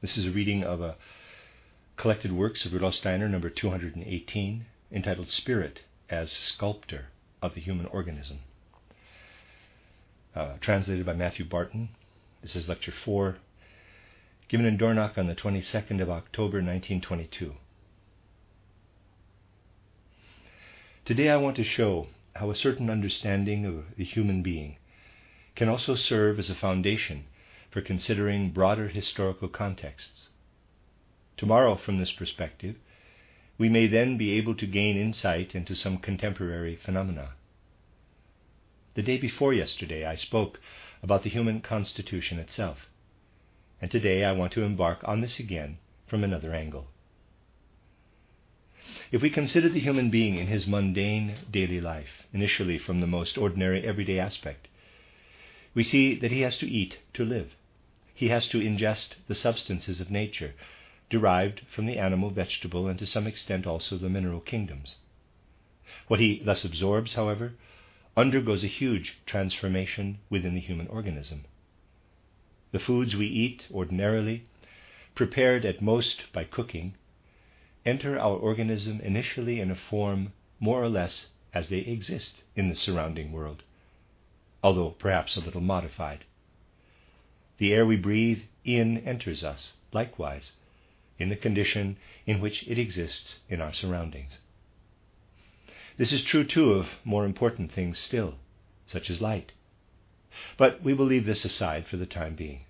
This is a reading of a collected works of Rudolf Steiner, number 218, entitled Spirit as Sculptor of the Human Organism. Uh, translated by Matthew Barton. This is Lecture 4, given in Dornach on the 22nd of October 1922. Today I want to show how a certain understanding of the human being can also serve as a foundation for considering broader historical contexts. Tomorrow, from this perspective, we may then be able to gain insight into some contemporary phenomena. The day before yesterday, I spoke about the human constitution itself, and today I want to embark on this again from another angle. If we consider the human being in his mundane daily life, initially from the most ordinary everyday aspect, we see that he has to eat to live. He has to ingest the substances of nature, derived from the animal, vegetable, and to some extent also the mineral kingdoms. What he thus absorbs, however, undergoes a huge transformation within the human organism. The foods we eat ordinarily, prepared at most by cooking, enter our organism initially in a form more or less as they exist in the surrounding world although perhaps a little modified. The air we breathe in enters us, likewise, in the condition in which it exists in our surroundings. This is true, too, of more important things still, such as light. But we will leave this aside for the time being.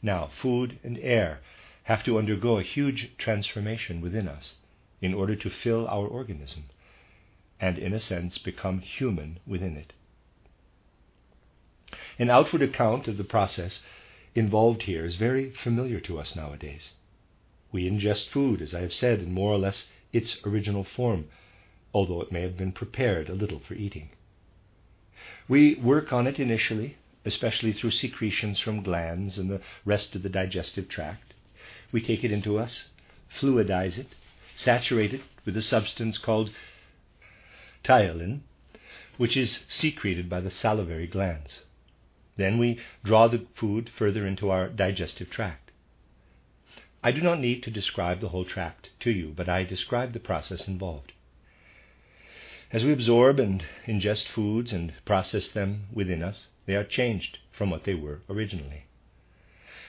Now, food and air have to undergo a huge transformation within us in order to fill our organism and, in a sense, become human within it. An outward account of the process involved here is very familiar to us nowadays. We ingest food, as I have said, in more or less its original form, although it may have been prepared a little for eating. We work on it initially, especially through secretions from glands and the rest of the digestive tract. We take it into us, fluidize it, saturate it with a substance called ptyalin, which is secreted by the salivary glands. Then we draw the food further into our digestive tract. I do not need to describe the whole tract to you, but I describe the process involved. As we absorb and ingest foods and process them within us, they are changed from what they were originally.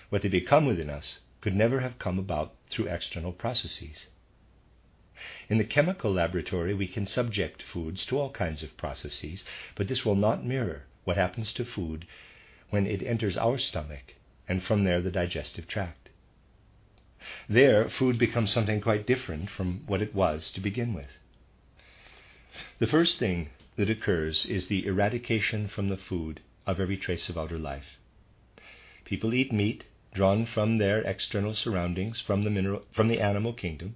What they become within us could never have come about through external processes. In the chemical laboratory, we can subject foods to all kinds of processes, but this will not mirror what happens to food when it enters our stomach and from there the digestive tract. There, food becomes something quite different from what it was to begin with. The first thing that occurs is the eradication from the food of every trace of outer life. People eat meat drawn from their external surroundings, from the, mineral, from the animal kingdom,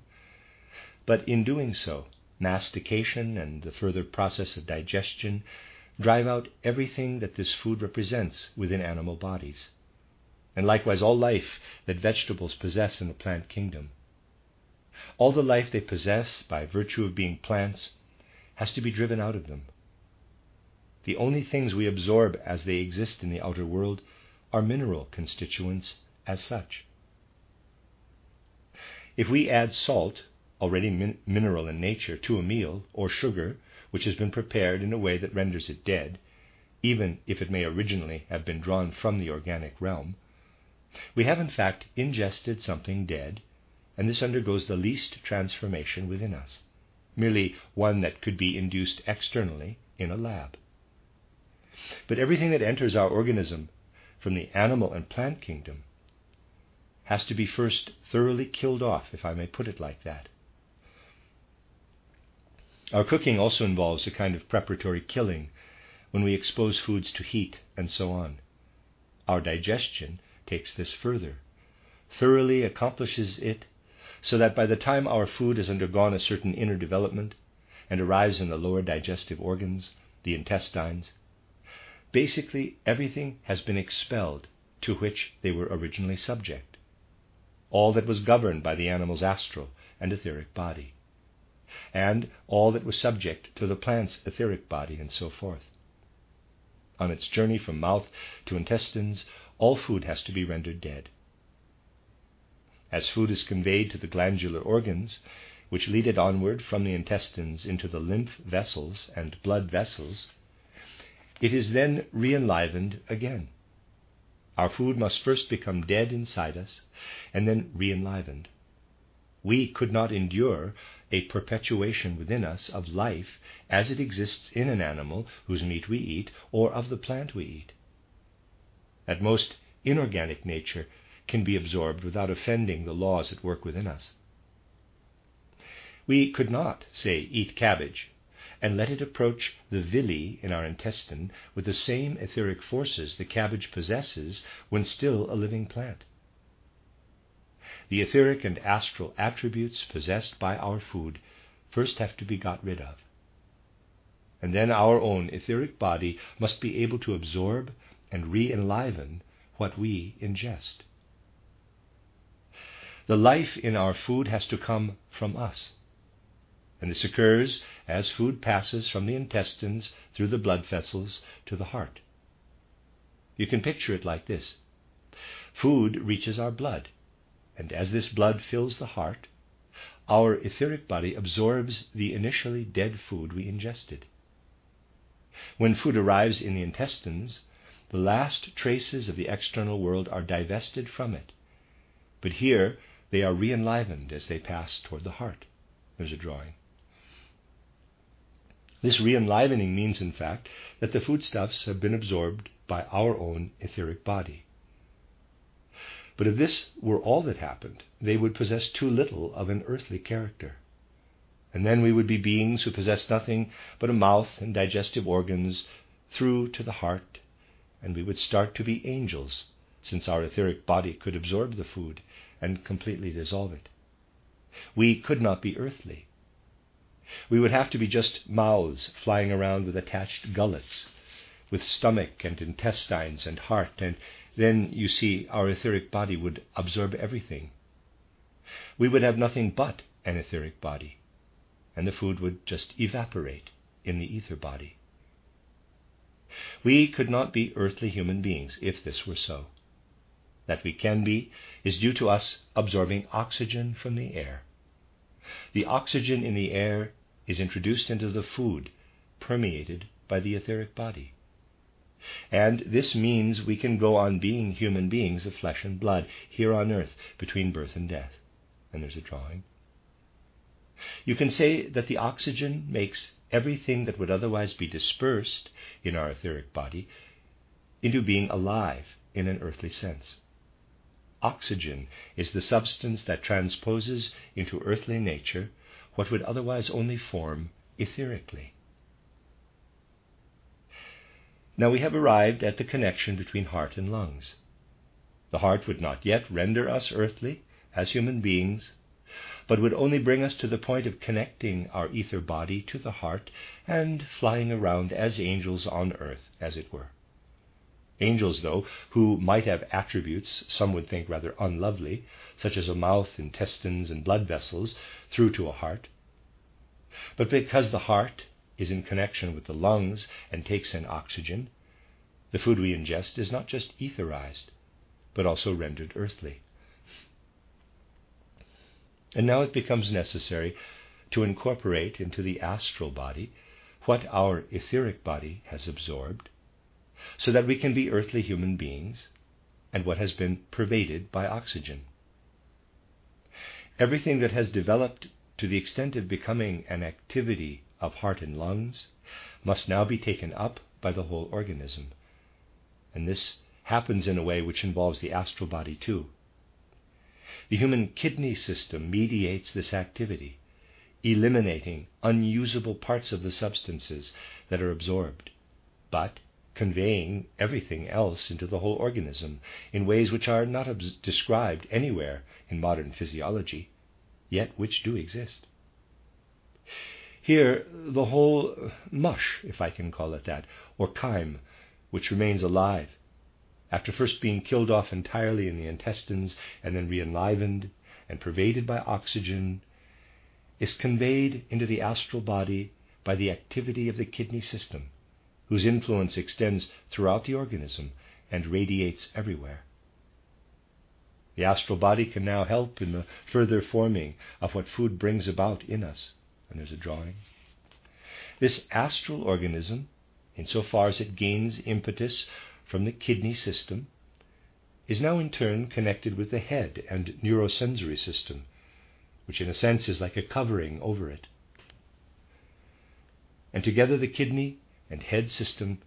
but in doing so, mastication and the further process of digestion drive out everything that this food represents within animal bodies, and likewise all life that vegetables possess in the plant kingdom. All the life they possess by virtue of being plants has to be driven out of them. The only things we absorb as they exist in the outer world are mineral constituents as such. If we add salt, already min- mineral in nature, to a meal, or sugar, which has been prepared in a way that renders it dead, even if it may originally have been drawn from the organic realm, we have in fact ingested something dead, and this undergoes the least transformation within us, merely one that could be induced externally in a lab. But everything that enters our organism from the animal and plant kingdom has to be first thoroughly killed off, if I may put it like that. Our cooking also involves a kind of preparatory killing when we expose foods to heat and so on. Our digestion takes this further, thoroughly accomplishes it, so that by the time our food has undergone a certain inner development and arrives in the lower digestive organs, the intestines, basically everything has been expelled to which they were originally subject, all that was governed by the animal's astral and etheric body, and all that was subject to the plant's etheric body, and so forth. On its journey from mouth to intestines, all food has to be rendered dead. As food is conveyed to the glandular organs, which lead it onward from the intestines into the lymph vessels and blood vessels, it is then re enlivened again. Our food must first become dead inside us and then re enlivened. We could not endure a perpetuation within us of life as it exists in an animal whose meat we eat or of the plant we eat. At most, inorganic nature can be absorbed without offending the laws at work within us. We could not, say, eat cabbage and let it approach the villi in our intestine with the same etheric forces the cabbage possesses when still a living plant. The etheric and astral attributes possessed by our food first have to be got rid of. And then our own etheric body must be able to absorb and re enliven what we ingest. The life in our food has to come from us. And this occurs as food passes from the intestines through the blood vessels to the heart. You can picture it like this food reaches our blood, and as this blood fills the heart, our etheric body absorbs the initially dead food we ingested. When food arrives in the intestines, the last traces of the external world are divested from it. But here they are re enlivened as they pass toward the heart. There's a drawing. This re enlivening means, in fact, that the foodstuffs have been absorbed by our own etheric body. But if this were all that happened, they would possess too little of an earthly character. And then we would be beings who possess nothing but a mouth and digestive organs through to the heart, and we would start to be angels, since our etheric body could absorb the food and completely dissolve it. We could not be earthly. We would have to be just mouths flying around with attached gullets, with stomach and intestines and heart, and then, you see, our etheric body would absorb everything. We would have nothing but an etheric body, and the food would just evaporate in the ether body. We could not be earthly human beings if this were so. That we can be is due to us absorbing oxygen from the air. The oxygen in the air is introduced into the food, permeated by the etheric body. And this means we can go on being human beings of flesh and blood here on earth between birth and death. And there's a drawing. You can say that the oxygen makes everything that would otherwise be dispersed in our etheric body into being alive in an earthly sense. Oxygen is the substance that transposes into earthly nature what would otherwise only form etherically. Now we have arrived at the connection between heart and lungs. The heart would not yet render us earthly as human beings, but would only bring us to the point of connecting our ether body to the heart and flying around as angels on earth, as it were. Angels, though, who might have attributes some would think rather unlovely, such as a mouth, intestines, and blood vessels, through to a heart. But because the heart is in connection with the lungs and takes in oxygen, the food we ingest is not just etherized, but also rendered earthly. And now it becomes necessary to incorporate into the astral body what our etheric body has absorbed so that we can be earthly human beings and what has been pervaded by oxygen. Everything that has developed to the extent of becoming an activity of heart and lungs must now be taken up by the whole organism. And this happens in a way which involves the astral body too. The human kidney system mediates this activity, eliminating unusable parts of the substances that are absorbed. But conveying everything else into the whole organism in ways which are not described anywhere in modern physiology, yet which do exist. Here, the whole mush, if I can call it that, or chyme, which remains alive, after first being killed off entirely in the intestines and then re-enlivened and pervaded by oxygen, is conveyed into the astral body by the activity of the kidney system, whose influence extends throughout the organism and radiates everywhere. The astral body can now help in the further forming of what food brings about in us. And there's a drawing. This astral organism, insofar as it gains impetus from the kidney system, is now in turn connected with the head and neurosensory system, which in a sense is like a covering over it. And together the kidney and head system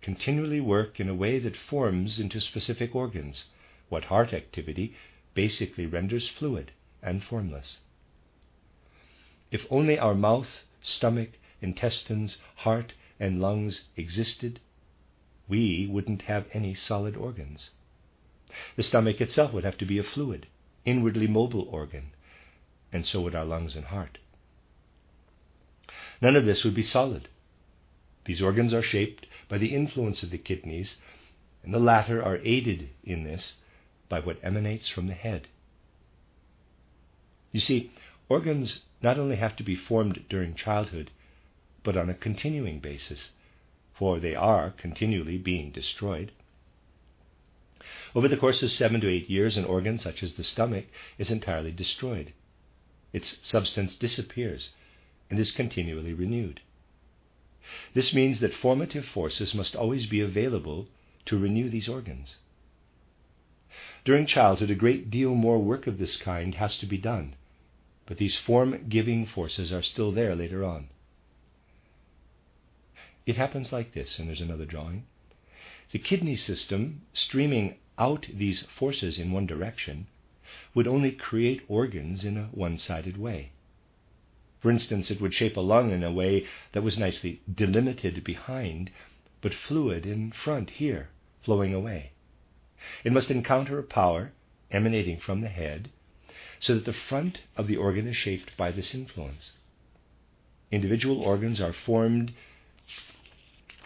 continually work in a way that forms into specific organs what heart activity basically renders fluid and formless. If only our mouth, stomach, intestines, heart, and lungs existed, we wouldn't have any solid organs. The stomach itself would have to be a fluid, inwardly mobile organ, and so would our lungs and heart. None of this would be solid. These organs are shaped by the influence of the kidneys, and the latter are aided in this by what emanates from the head. You see, organs not only have to be formed during childhood, but on a continuing basis for they are continually being destroyed. Over the course of seven to eight years, an organ such as the stomach is entirely destroyed. Its substance disappears and is continually renewed. This means that formative forces must always be available to renew these organs. During childhood, a great deal more work of this kind has to be done, but these form giving forces are still there later on. It happens like this, and there's another drawing. The kidney system, streaming out these forces in one direction, would only create organs in a one sided way. For instance, it would shape a lung in a way that was nicely delimited behind, but fluid in front here, flowing away. It must encounter a power emanating from the head, so that the front of the organ is shaped by this influence. Individual organs are formed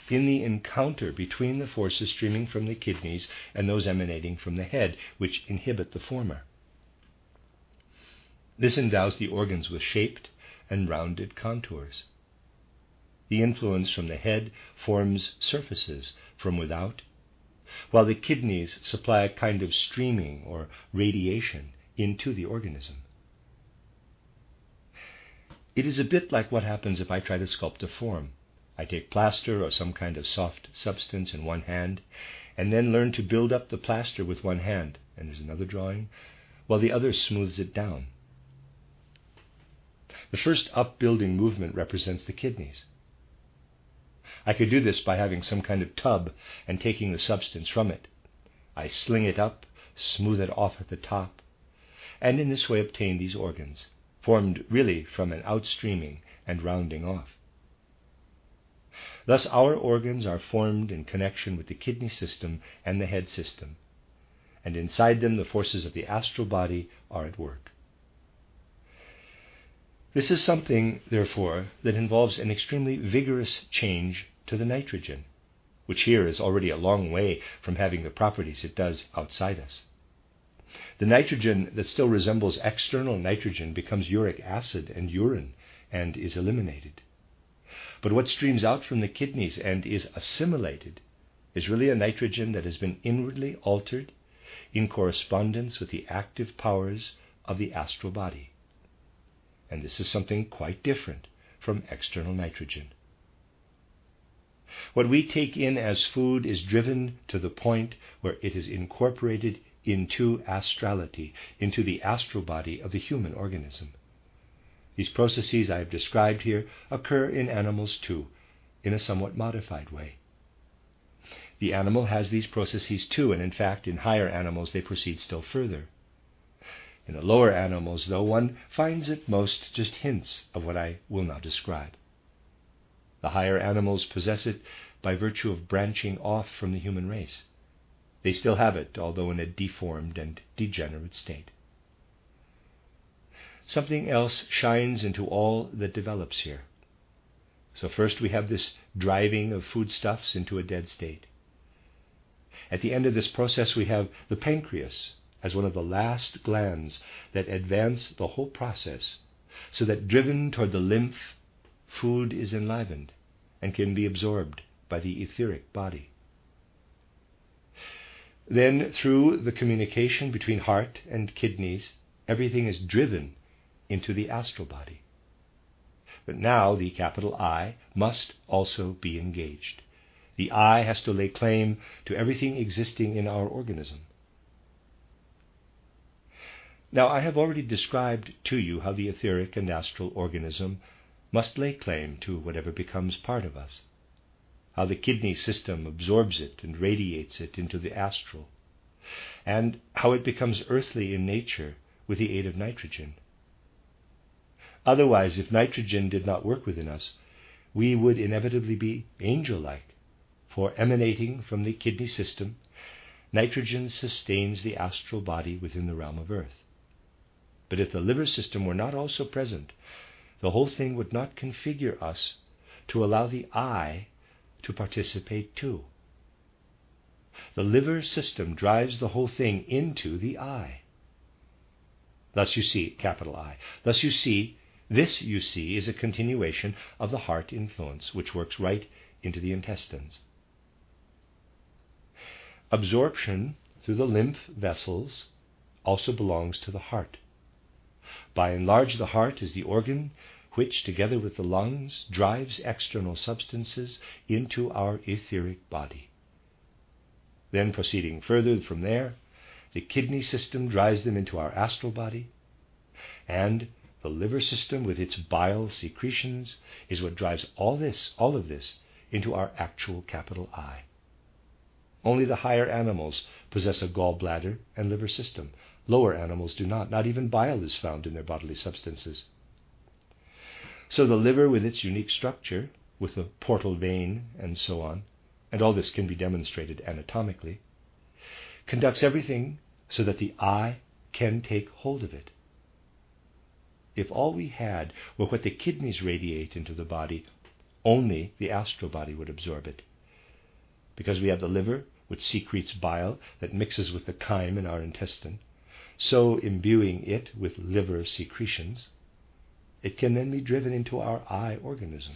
in the encounter between the forces streaming from the kidneys and those emanating from the head, which inhibit the former. This endows the organs with shaped and rounded contours. The influence from the head forms surfaces from without, while the kidneys supply a kind of streaming or radiation into the organism. It is a bit like what happens if I try to sculpt a form. I take plaster or some kind of soft substance in one hand, and then learn to build up the plaster with one hand, and there's another drawing, while the other smooths it down. The first upbuilding movement represents the kidneys. I could do this by having some kind of tub and taking the substance from it. I sling it up, smooth it off at the top, and in this way obtain these organs, formed really from an outstreaming and rounding off. Thus, our organs are formed in connection with the kidney system and the head system, and inside them the forces of the astral body are at work. This is something, therefore, that involves an extremely vigorous change to the nitrogen, which here is already a long way from having the properties it does outside us. The nitrogen that still resembles external nitrogen becomes uric acid and urine and is eliminated. But what streams out from the kidneys and is assimilated is really a nitrogen that has been inwardly altered in correspondence with the active powers of the astral body. And this is something quite different from external nitrogen. What we take in as food is driven to the point where it is incorporated into astrality, into the astral body of the human organism. These processes I have described here occur in animals too, in a somewhat modified way. The animal has these processes too, and in fact, in higher animals, they proceed still further. In the lower animals, though, one finds at most just hints of what I will now describe. The higher animals possess it by virtue of branching off from the human race. They still have it, although in a deformed and degenerate state. Something else shines into all that develops here. So, first we have this driving of foodstuffs into a dead state. At the end of this process, we have the pancreas as one of the last glands that advance the whole process, so that driven toward the lymph, food is enlivened and can be absorbed by the etheric body. Then, through the communication between heart and kidneys, everything is driven into the astral body. But now the capital I must also be engaged. The I has to lay claim to everything existing in our organism. Now, I have already described to you how the etheric and astral organism must lay claim to whatever becomes part of us, how the kidney system absorbs it and radiates it into the astral, and how it becomes earthly in nature with the aid of nitrogen. Otherwise, if nitrogen did not work within us, we would inevitably be angel like, for emanating from the kidney system, nitrogen sustains the astral body within the realm of earth. But if the liver system were not also present, the whole thing would not configure us to allow the I to participate too. The liver system drives the whole thing into the I. Thus you see, capital I. Thus you see, this you see is a continuation of the heart influence, which works right into the intestines. Absorption through the lymph vessels also belongs to the heart. By and large, the heart is the organ which, together with the lungs, drives external substances into our etheric body. Then, proceeding further from there, the kidney system drives them into our astral body, and the liver system, with its bile secretions, is what drives all this, all of this, into our actual capital I. Only the higher animals possess a gallbladder and liver system. Lower animals do not. Not even bile is found in their bodily substances. So the liver, with its unique structure, with the portal vein and so on, and all this can be demonstrated anatomically, conducts everything so that the I can take hold of it. If all we had were what the kidneys radiate into the body, only the astral body would absorb it. Because we have the liver, which secretes bile that mixes with the chyme in our intestine, so imbuing it with liver secretions, it can then be driven into our I organism.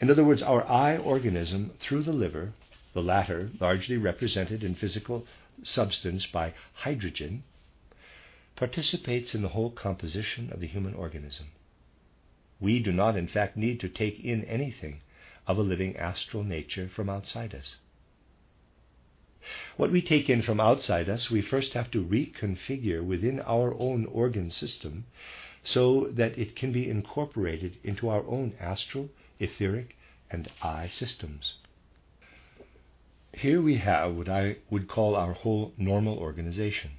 In other words, our I organism, through the liver, the latter largely represented in physical substance by hydrogen, participates in the whole composition of the human organism. We do not, in fact, need to take in anything of a living astral nature from outside us. What we take in from outside us, we first have to reconfigure within our own organ system so that it can be incorporated into our own astral, etheric, and I systems. Here we have what I would call our whole normal organization.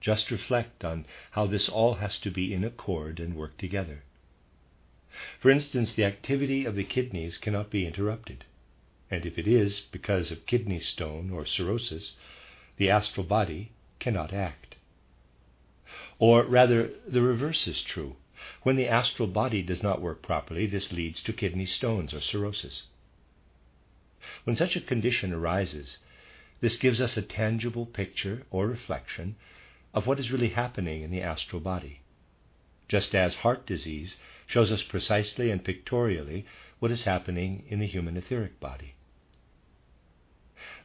Just reflect on how this all has to be in accord and work together. For instance, the activity of the kidneys cannot be interrupted and if it is because of kidney stone or cirrhosis, the astral body cannot act. Or rather, the reverse is true. When the astral body does not work properly, this leads to kidney stones or cirrhosis. When such a condition arises, this gives us a tangible picture or reflection of what is really happening in the astral body, just as heart disease shows us precisely and pictorially what is happening in the human etheric body.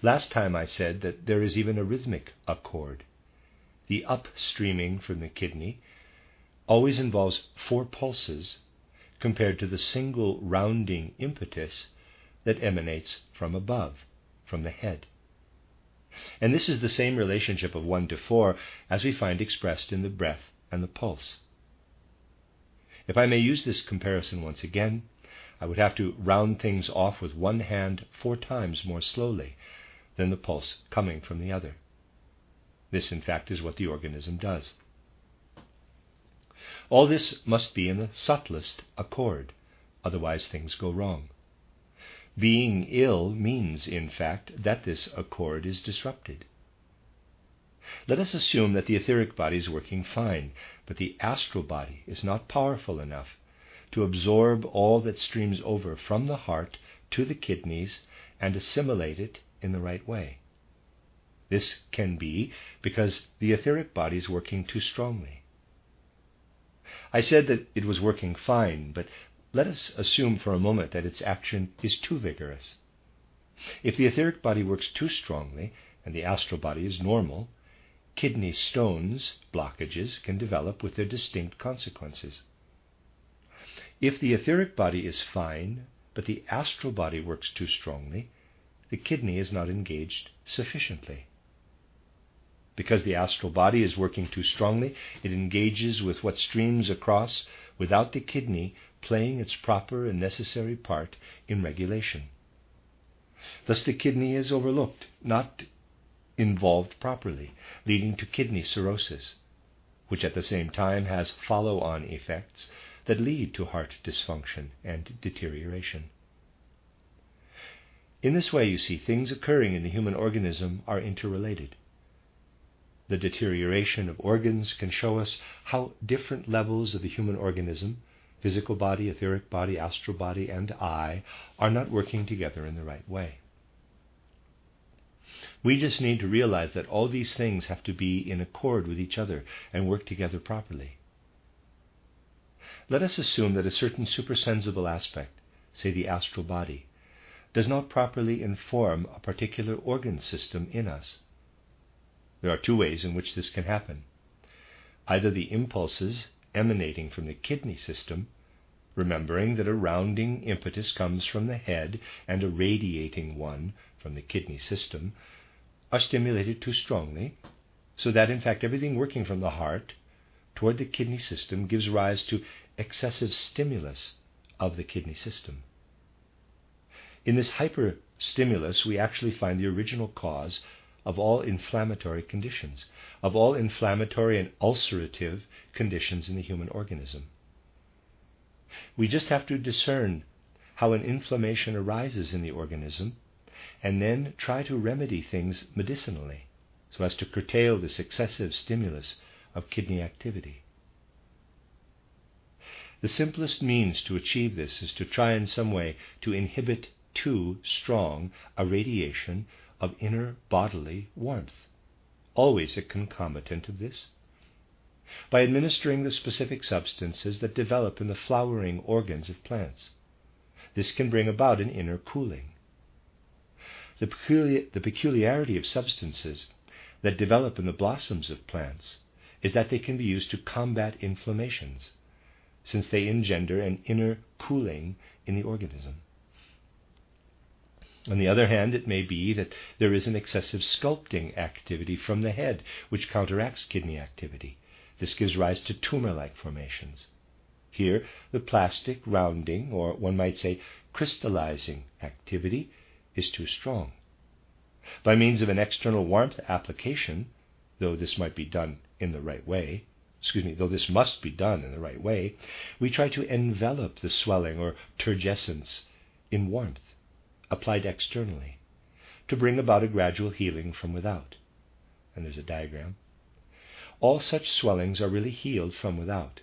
Last time I said that there is even a rhythmic accord. The upstreaming from the kidney always involves four pulses compared to the single rounding impetus that emanates from above, from the head. And this is the same relationship of 1 to 4 as we find expressed in the breath and the pulse. If I may use this comparison once again, I would have to round things off with one hand four times more slowly than the pulse coming from the other. This, in fact, is what the organism does. All this must be in the subtlest accord, otherwise things go wrong. Being ill means, in fact, that this accord is disrupted. Let us assume that the etheric body is working fine, but the astral body is not powerful enough to absorb all that streams over from the heart to the kidneys and assimilate it in the right way. This can be because the etheric body is working too strongly. I said that it was working fine, but let us assume for a moment that its action is too vigorous. If the etheric body works too strongly and the astral body is normal, kidney stones, blockages, can develop with their distinct consequences. If the etheric body is fine, but the astral body works too strongly, the kidney is not engaged sufficiently. Because the astral body is working too strongly, it engages with what streams across without the kidney playing its proper and necessary part in regulation. Thus, the kidney is overlooked, not involved properly, leading to kidney cirrhosis, which at the same time has follow on effects that lead to heart dysfunction and deterioration. In this way, you see, things occurring in the human organism are interrelated. The deterioration of organs can show us how different levels of the human organism physical body, etheric body, astral body, and I are not working together in the right way. We just need to realize that all these things have to be in accord with each other and work together properly. Let us assume that a certain supersensible aspect, say the astral body, does not properly inform a particular organ system in us. There are two ways in which this can happen. Either the impulses emanating from the kidney system, remembering that a rounding impetus comes from the head and a radiating one from the kidney system, are stimulated too strongly, so that in fact everything working from the heart toward the kidney system gives rise to excessive stimulus of the kidney system. In this hyperstimulus, we actually find the original cause of all inflammatory conditions, of all inflammatory and ulcerative conditions in the human organism. We just have to discern how an inflammation arises in the organism and then try to remedy things medicinally so as to curtail this excessive stimulus of kidney activity. The simplest means to achieve this is to try in some way to inhibit too strong a radiation of inner bodily warmth, always a concomitant of this. By administering the specific substances that develop in the flowering organs of plants, this can bring about an inner cooling. The, peculiar, the peculiarity of substances that develop in the blossoms of plants is that they can be used to combat inflammations since they engender an inner cooling in the organism. On the other hand, it may be that there is an excessive sculpting activity from the head which counteracts kidney activity. This gives rise to tumor like formations. Here, the plastic rounding, or one might say crystallizing activity, is too strong. By means of an external warmth application, though this might be done in the right way, excuse me, though this must be done in the right way, we try to envelop the swelling or turgescence in warmth applied externally to bring about a gradual healing from without. And there's a diagram. All such swellings are really healed from without.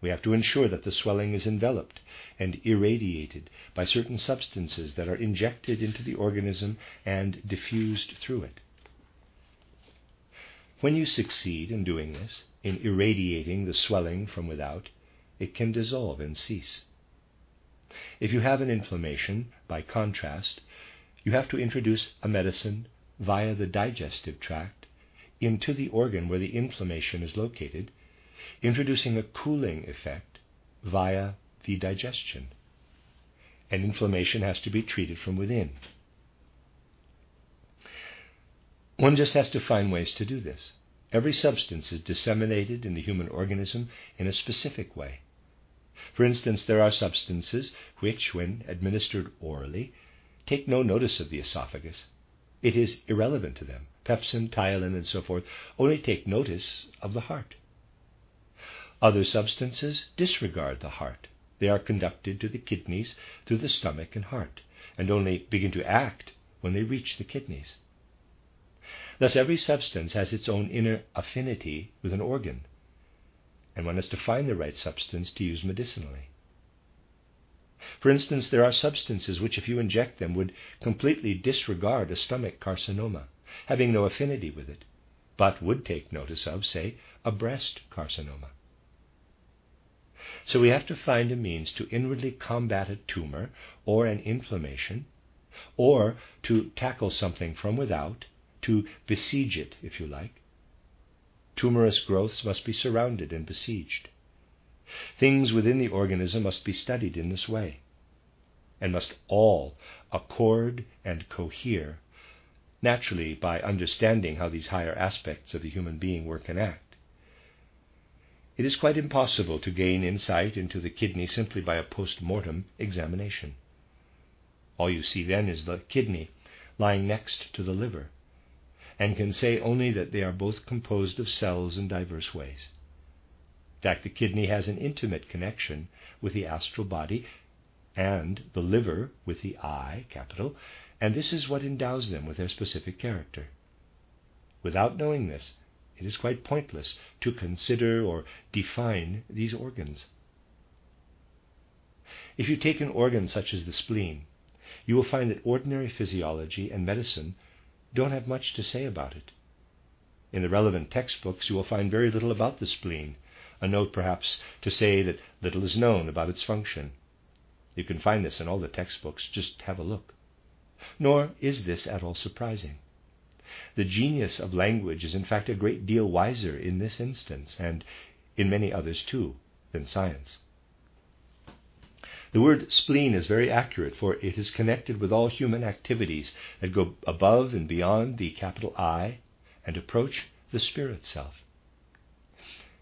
We have to ensure that the swelling is enveloped and irradiated by certain substances that are injected into the organism and diffused through it. When you succeed in doing this, in irradiating the swelling from without, it can dissolve and cease. If you have an inflammation, by contrast, you have to introduce a medicine via the digestive tract into the organ where the inflammation is located, introducing a cooling effect via the digestion. And inflammation has to be treated from within. One just has to find ways to do this. Every substance is disseminated in the human organism in a specific way. For instance, there are substances which, when administered orally, take no notice of the esophagus. It is irrelevant to them. Pepsin, ptyalin, and so forth only take notice of the heart. Other substances disregard the heart. They are conducted to the kidneys through the stomach and heart, and only begin to act when they reach the kidneys. Thus, every substance has its own inner affinity with an organ, and one has to find the right substance to use medicinally. For instance, there are substances which, if you inject them, would completely disregard a stomach carcinoma, having no affinity with it, but would take notice of, say, a breast carcinoma. So we have to find a means to inwardly combat a tumor or an inflammation, or to tackle something from without, to besiege it, if you like. Tumorous growths must be surrounded and besieged. Things within the organism must be studied in this way, and must all accord and cohere, naturally by understanding how these higher aspects of the human being work and act. It is quite impossible to gain insight into the kidney simply by a post mortem examination. All you see then is the kidney lying next to the liver, and can say only that they are both composed of cells in diverse ways. In fact, the kidney has an intimate connection with the astral body and the liver with the I, capital, and this is what endows them with their specific character. Without knowing this, it is quite pointless to consider or define these organs. If you take an organ such as the spleen, you will find that ordinary physiology and medicine don't have much to say about it. In the relevant textbooks, you will find very little about the spleen, a note perhaps to say that little is known about its function. You can find this in all the textbooks, just have a look. Nor is this at all surprising. The genius of language is, in fact, a great deal wiser in this instance, and in many others too, than science. The word spleen is very accurate, for it is connected with all human activities that go above and beyond the capital I and approach the spirit self.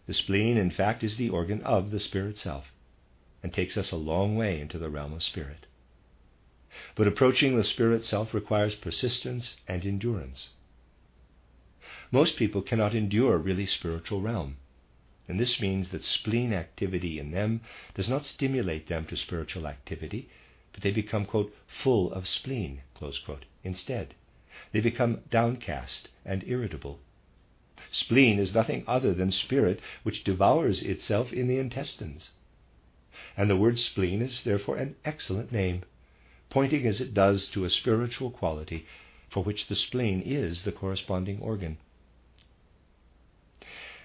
The spleen, in fact, is the organ of the spirit self and takes us a long way into the realm of spirit. But approaching the spirit self requires persistence and endurance. Most people cannot endure a really spiritual realm. And this means that spleen activity in them does not stimulate them to spiritual activity, but they become, quote, full of spleen, quote, instead. They become downcast and irritable. Spleen is nothing other than spirit which devours itself in the intestines. And the word spleen is therefore an excellent name, pointing as it does to a spiritual quality for which the spleen is the corresponding organ.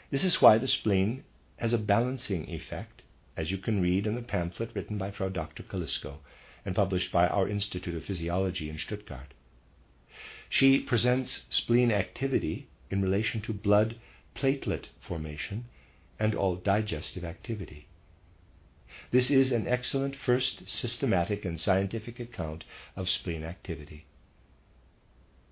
This is why the spleen has a balancing effect, as you can read in the pamphlet written by Frau Dr. Kolisko and published by our Institute of Physiology in Stuttgart. She presents spleen activity in relation to blood platelet formation and all digestive activity. This is an excellent first systematic and scientific account of spleen activity.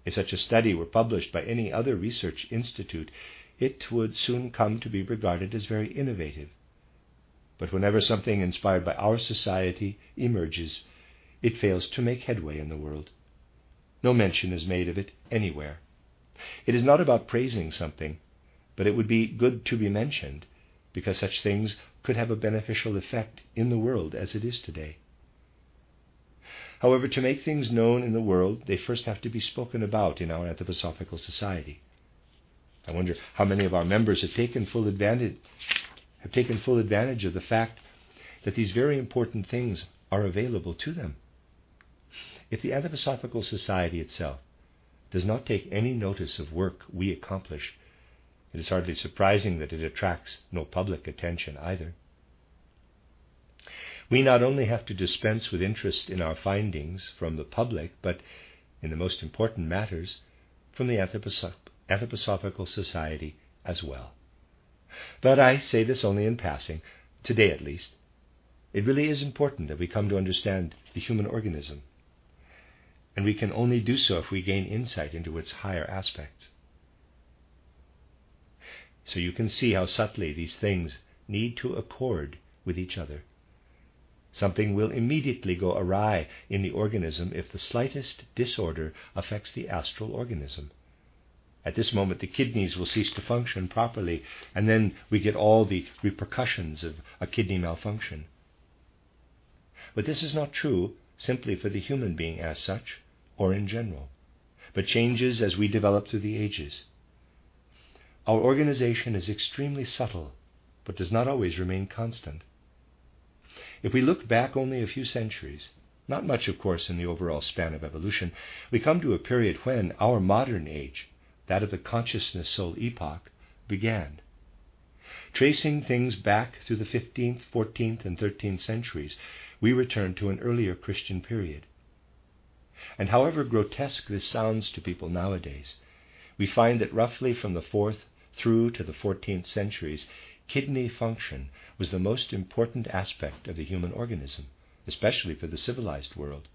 If such a study were published by any other research institute, it would soon come to be regarded as very innovative. But whenever something inspired by our society emerges, it fails to make headway in the world. No mention is made of it anywhere. It is not about praising something, but it would be good to be mentioned, because such things could have a beneficial effect in the world as it is today. However, to make things known in the world, they first have to be spoken about in our Anthroposophical Society. I wonder how many of our members have taken full advantage have taken full advantage of the fact that these very important things are available to them. If the Anthroposophical Society itself does not take any notice of work we accomplish, it is hardly surprising that it attracts no public attention either. We not only have to dispense with interest in our findings from the public, but, in the most important matters, from the Anthroposophical Society as well. But I say this only in passing, today at least. It really is important that we come to understand the human organism, and we can only do so if we gain insight into its higher aspects. So you can see how subtly these things need to accord with each other. Something will immediately go awry in the organism if the slightest disorder affects the astral organism. At this moment, the kidneys will cease to function properly, and then we get all the repercussions of a kidney malfunction. But this is not true simply for the human being as such or in general, but changes as we develop through the ages. Our organization is extremely subtle, but does not always remain constant. If we look back only a few centuries, not much, of course, in the overall span of evolution, we come to a period when our modern age, that of the consciousness soul epoch, began. Tracing things back through the 15th, 14th, and 13th centuries, we return to an earlier Christian period. And however grotesque this sounds to people nowadays, we find that roughly from the 4th through to the 14th centuries, kidney function was the most important aspect of the human organism, especially for the civilized world,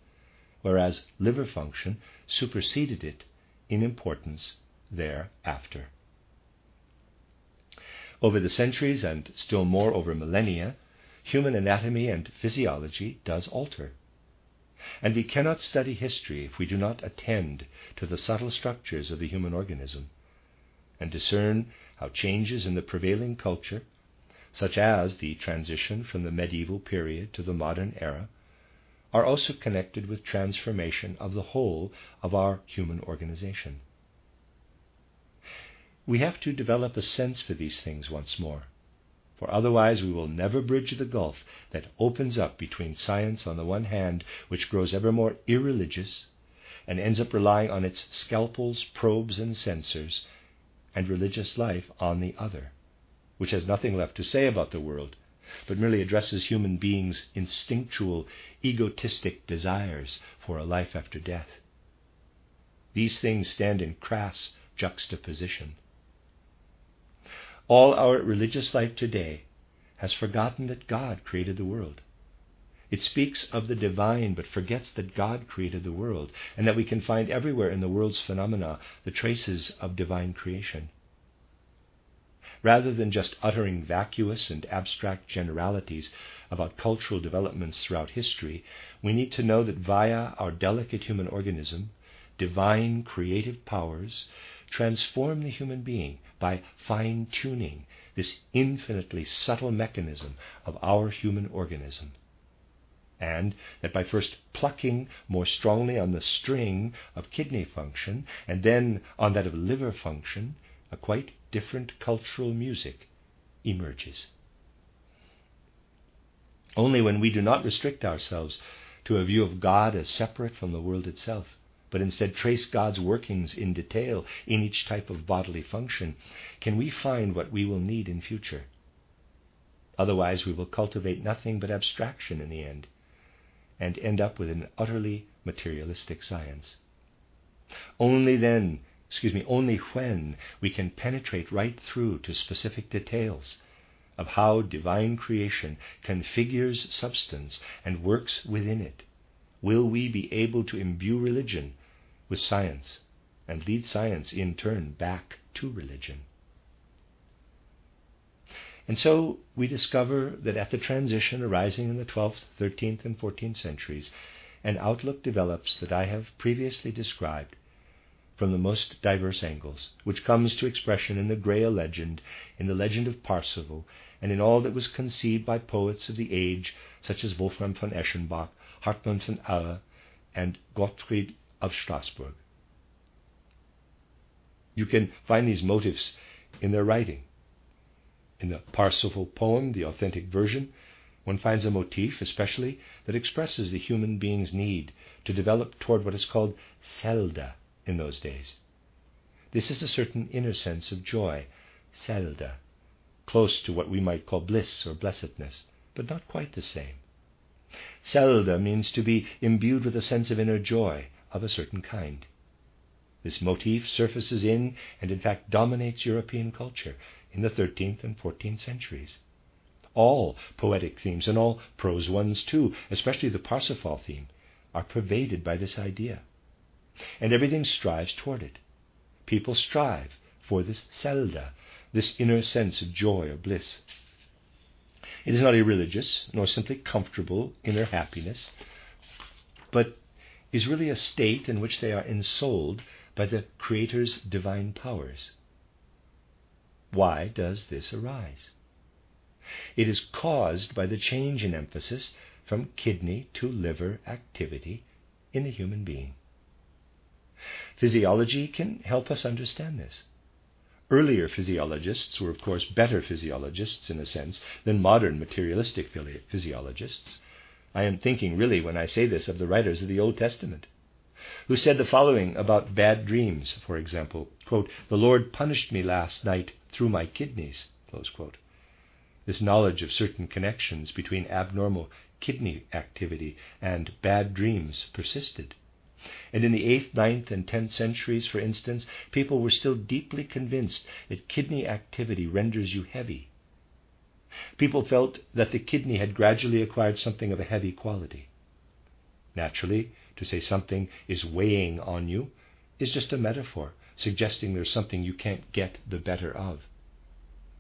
whereas liver function superseded it in importance thereafter. Over the centuries and still more over millennia, human anatomy and physiology does alter. And we cannot study history if we do not attend to the subtle structures of the human organism and discern how changes in the prevailing culture, such as the transition from the medieval period to the modern era, are also connected with transformation of the whole of our human organization. We have to develop a sense for these things once more, for otherwise we will never bridge the gulf that opens up between science on the one hand, which grows ever more irreligious and ends up relying on its scalpels, probes, and sensors, and religious life on the other, which has nothing left to say about the world, but merely addresses human beings' instinctual, egotistic desires for a life after death. These things stand in crass juxtaposition. All our religious life today has forgotten that God created the world. It speaks of the divine but forgets that God created the world and that we can find everywhere in the world's phenomena the traces of divine creation. Rather than just uttering vacuous and abstract generalities about cultural developments throughout history, we need to know that via our delicate human organism, divine creative powers transform the human being by fine tuning this infinitely subtle mechanism of our human organism. And that by first plucking more strongly on the string of kidney function and then on that of liver function, a quite different cultural music emerges. Only when we do not restrict ourselves to a view of God as separate from the world itself but instead trace God's workings in detail in each type of bodily function, can we find what we will need in future. Otherwise, we will cultivate nothing but abstraction in the end and end up with an utterly materialistic science. Only then, excuse me, only when we can penetrate right through to specific details of how divine creation configures substance and works within it, will we be able to imbue religion with science and lead science in turn back to religion. And so we discover that at the transition arising in the 12th, 13th, and 14th centuries, an outlook develops that I have previously described from the most diverse angles, which comes to expression in the Grail legend, in the legend of Parsifal, and in all that was conceived by poets of the age such as Wolfram von Eschenbach, Hartmann von Aue, and Gottfried of Strasbourg. You can find these motifs in their writing. In the Parsifal poem, the authentic version, one finds a motif, especially, that expresses the human being's need to develop toward what is called selda in those days. This is a certain inner sense of joy, selda, close to what we might call bliss or blessedness, but not quite the same. Selda means to be imbued with a sense of inner joy, of a certain kind. This motif surfaces in and in fact dominates European culture in the 13th and 14th centuries. All poetic themes, and all prose ones too, especially the Parsifal theme, are pervaded by this idea. And everything strives toward it. People strive for this selda, this inner sense of joy or bliss. It is not irreligious, nor simply comfortable inner happiness, but is really a state in which they are ensouled by the Creator's divine powers. Why does this arise? It is caused by the change in emphasis from kidney to liver activity in the human being. Physiology can help us understand this. Earlier physiologists were, of course, better physiologists, in a sense, than modern materialistic physiologists. I am thinking, really, when I say this, of the writers of the Old Testament, who said the following about bad dreams, for example quote, The Lord punished me last night through my kidneys. This knowledge of certain connections between abnormal kidney activity and bad dreams persisted. And in the 8th, ninth, and 10th centuries, for instance, people were still deeply convinced that kidney activity renders you heavy. People felt that the kidney had gradually acquired something of a heavy quality. Naturally, to say something is weighing on you is just a metaphor, suggesting there's something you can't get the better of.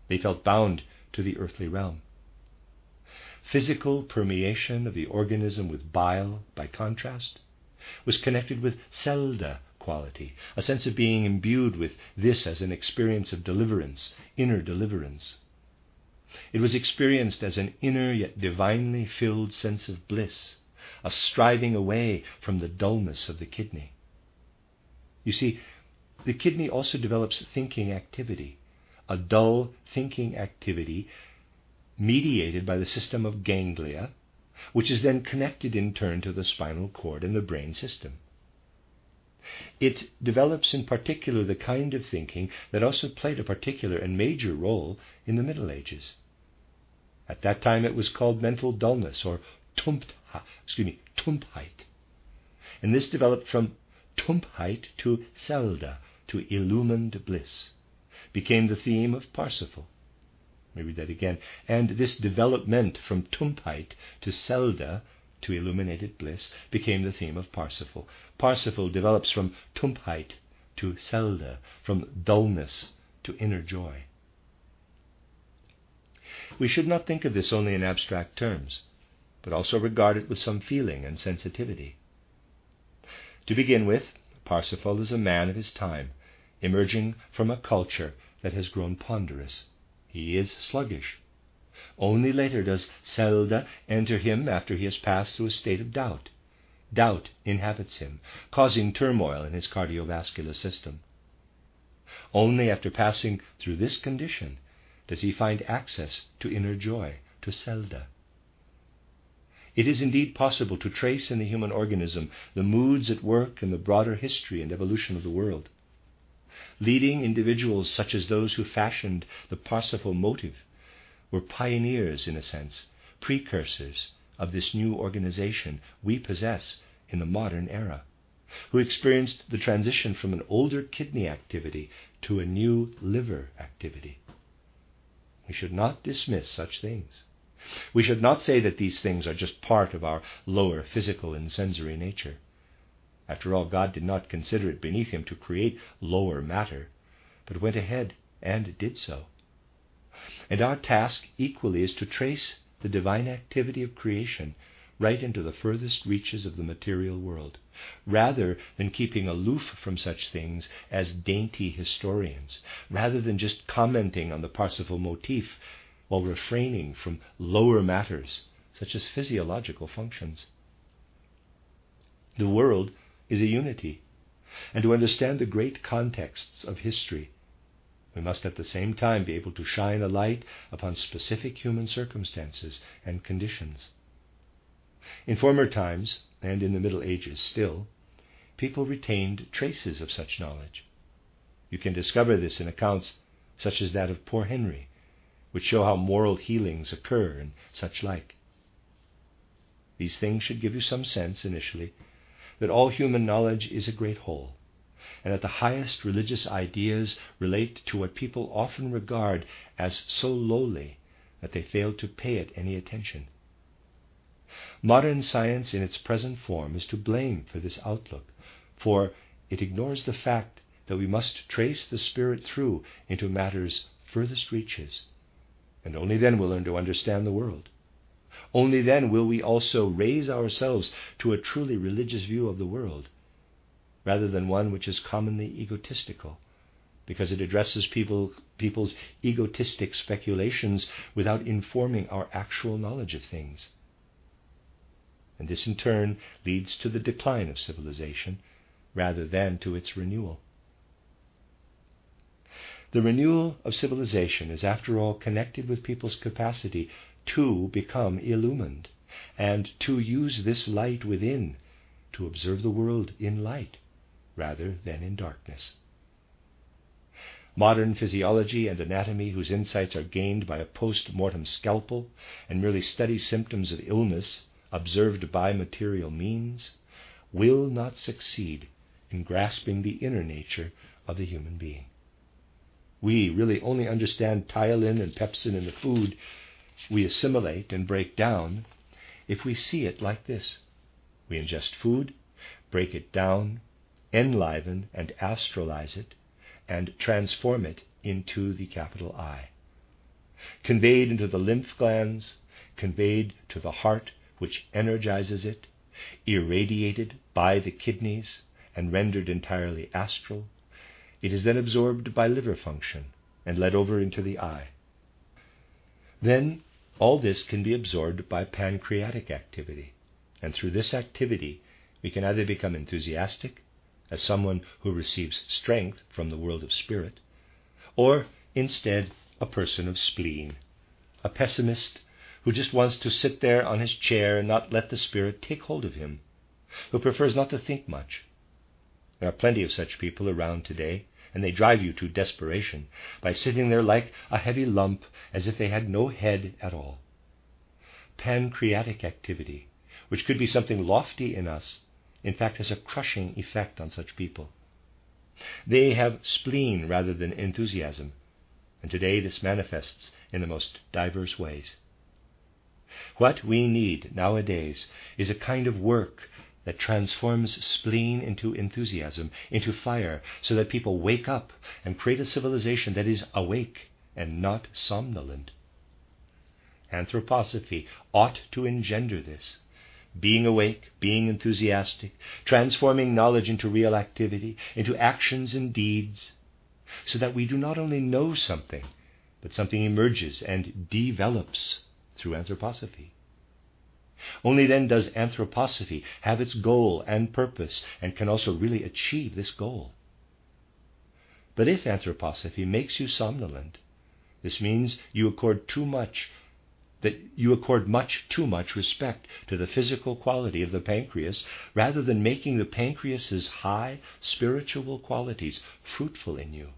They felt bound to the earthly realm. Physical permeation of the organism with bile, by contrast, was connected with selda quality, a sense of being imbued with this as an experience of deliverance, inner deliverance. It was experienced as an inner yet divinely filled sense of bliss, a striving away from the dullness of the kidney. You see, the kidney also develops thinking activity, a dull thinking activity mediated by the system of ganglia which is then connected in turn to the spinal cord and the brain system. It develops in particular the kind of thinking that also played a particular and major role in the Middle Ages. At that time it was called mental dullness or tumpt, excuse me, tumpheit. And this developed from tumpheit to selda, to illumined bliss, became the theme of Parsifal. Let me read that again. And this development from Tumpheit to Selda, to illuminated bliss, became the theme of Parsifal. Parsifal develops from Tumpheit to Selda, from dullness to inner joy. We should not think of this only in abstract terms, but also regard it with some feeling and sensitivity. To begin with, Parsifal is a man of his time, emerging from a culture that has grown ponderous he is sluggish. Only later does Selda enter him after he has passed through a state of doubt. Doubt inhabits him, causing turmoil in his cardiovascular system. Only after passing through this condition does he find access to inner joy, to Selda. It is indeed possible to trace in the human organism the moods at work in the broader history and evolution of the world. Leading individuals such as those who fashioned the Parsifal motive were pioneers, in a sense, precursors of this new organization we possess in the modern era, who experienced the transition from an older kidney activity to a new liver activity. We should not dismiss such things. We should not say that these things are just part of our lower physical and sensory nature. After all, God did not consider it beneath him to create lower matter, but went ahead and did so. And our task equally is to trace the divine activity of creation right into the furthest reaches of the material world, rather than keeping aloof from such things as dainty historians, rather than just commenting on the Parsifal motif while refraining from lower matters such as physiological functions. The world is a unity. And to understand the great contexts of history, we must at the same time be able to shine a light upon specific human circumstances and conditions. In former times, and in the Middle Ages still, people retained traces of such knowledge. You can discover this in accounts such as that of poor Henry, which show how moral healings occur and such like. These things should give you some sense initially that all human knowledge is a great whole, and that the highest religious ideas relate to what people often regard as so lowly that they fail to pay it any attention. Modern science in its present form is to blame for this outlook, for it ignores the fact that we must trace the Spirit through into matter's furthest reaches, and only then will learn to understand the world. Only then will we also raise ourselves to a truly religious view of the world, rather than one which is commonly egotistical, because it addresses people, people's egotistic speculations without informing our actual knowledge of things. and this in turn leads to the decline of civilization rather than to its renewal. The renewal of civilization is, after all, connected with people's capacity to become illumined and to use this light within to observe the world in light rather than in darkness. Modern physiology and anatomy, whose insights are gained by a post mortem scalpel and merely study symptoms of illness observed by material means, will not succeed in grasping the inner nature of the human being. We really only understand ptyalin and pepsin in the food we assimilate and break down if we see it like this. We ingest food, break it down, enliven and astralize it, and transform it into the capital I. Conveyed into the lymph glands, conveyed to the heart, which energizes it, irradiated by the kidneys, and rendered entirely astral, it is then absorbed by liver function and led over into the eye. Then all this can be absorbed by pancreatic activity, and through this activity we can either become enthusiastic, as someone who receives strength from the world of spirit, or instead a person of spleen, a pessimist who just wants to sit there on his chair and not let the spirit take hold of him, who prefers not to think much. There are plenty of such people around today, and they drive you to desperation by sitting there like a heavy lump as if they had no head at all. Pancreatic activity, which could be something lofty in us, in fact has a crushing effect on such people. They have spleen rather than enthusiasm, and today this manifests in the most diverse ways. What we need nowadays is a kind of work that transforms spleen into enthusiasm, into fire, so that people wake up and create a civilization that is awake and not somnolent. Anthroposophy ought to engender this. Being awake, being enthusiastic, transforming knowledge into real activity, into actions and deeds, so that we do not only know something, but something emerges and develops through anthroposophy. Only then does anthroposophy have its goal and purpose and can also really achieve this goal. But if anthroposophy makes you somnolent, this means you accord too much that you accord much too much respect to the physical quality of the pancreas rather than making the pancreas's high spiritual qualities fruitful in you.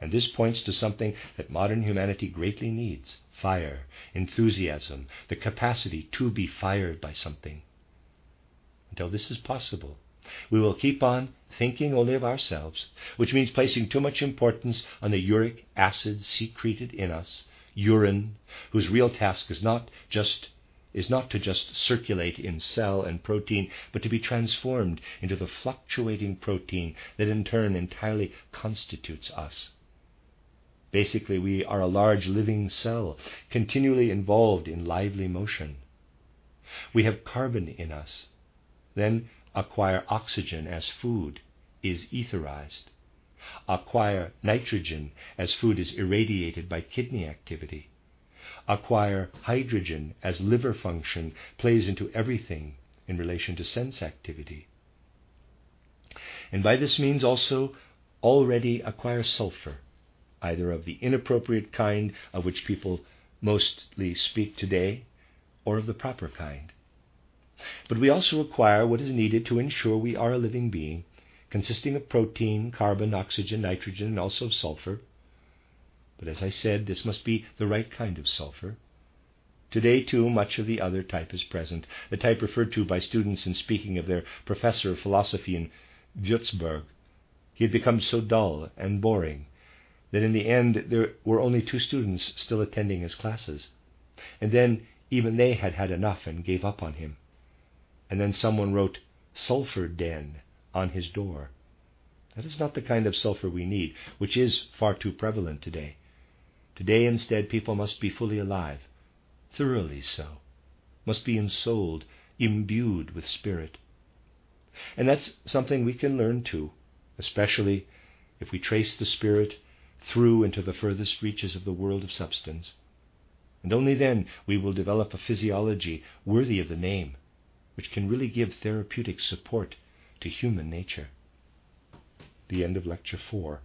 And this points to something that modern humanity greatly needs fire, enthusiasm, the capacity to be fired by something. Until this is possible, we will keep on thinking only of ourselves, which means placing too much importance on the uric acid secreted in us, urine, whose real task is not just is not to just circulate in cell and protein, but to be transformed into the fluctuating protein that in turn entirely constitutes us. Basically, we are a large living cell, continually involved in lively motion. We have carbon in us, then acquire oxygen as food is etherized, acquire nitrogen as food is irradiated by kidney activity, acquire hydrogen as liver function plays into everything in relation to sense activity. And by this means also already acquire sulfur either of the inappropriate kind of which people mostly speak today, or of the proper kind. But we also acquire what is needed to ensure we are a living being, consisting of protein, carbon, oxygen, nitrogen, and also of sulfur. But as I said, this must be the right kind of sulfur. Today, too, much of the other type is present, the type referred to by students in speaking of their professor of philosophy in Würzburg. He had become so dull and boring that in the end there were only two students still attending his classes. And then even they had had enough and gave up on him. And then someone wrote sulfur den on his door. That is not the kind of sulfur we need, which is far too prevalent today. Today, instead, people must be fully alive, thoroughly so, must be ensouled, imbued with spirit. And that's something we can learn too, especially if we trace the spirit through into the furthest reaches of the world of substance. And only then we will develop a physiology worthy of the name, which can really give therapeutic support to human nature. The end of Lecture 4.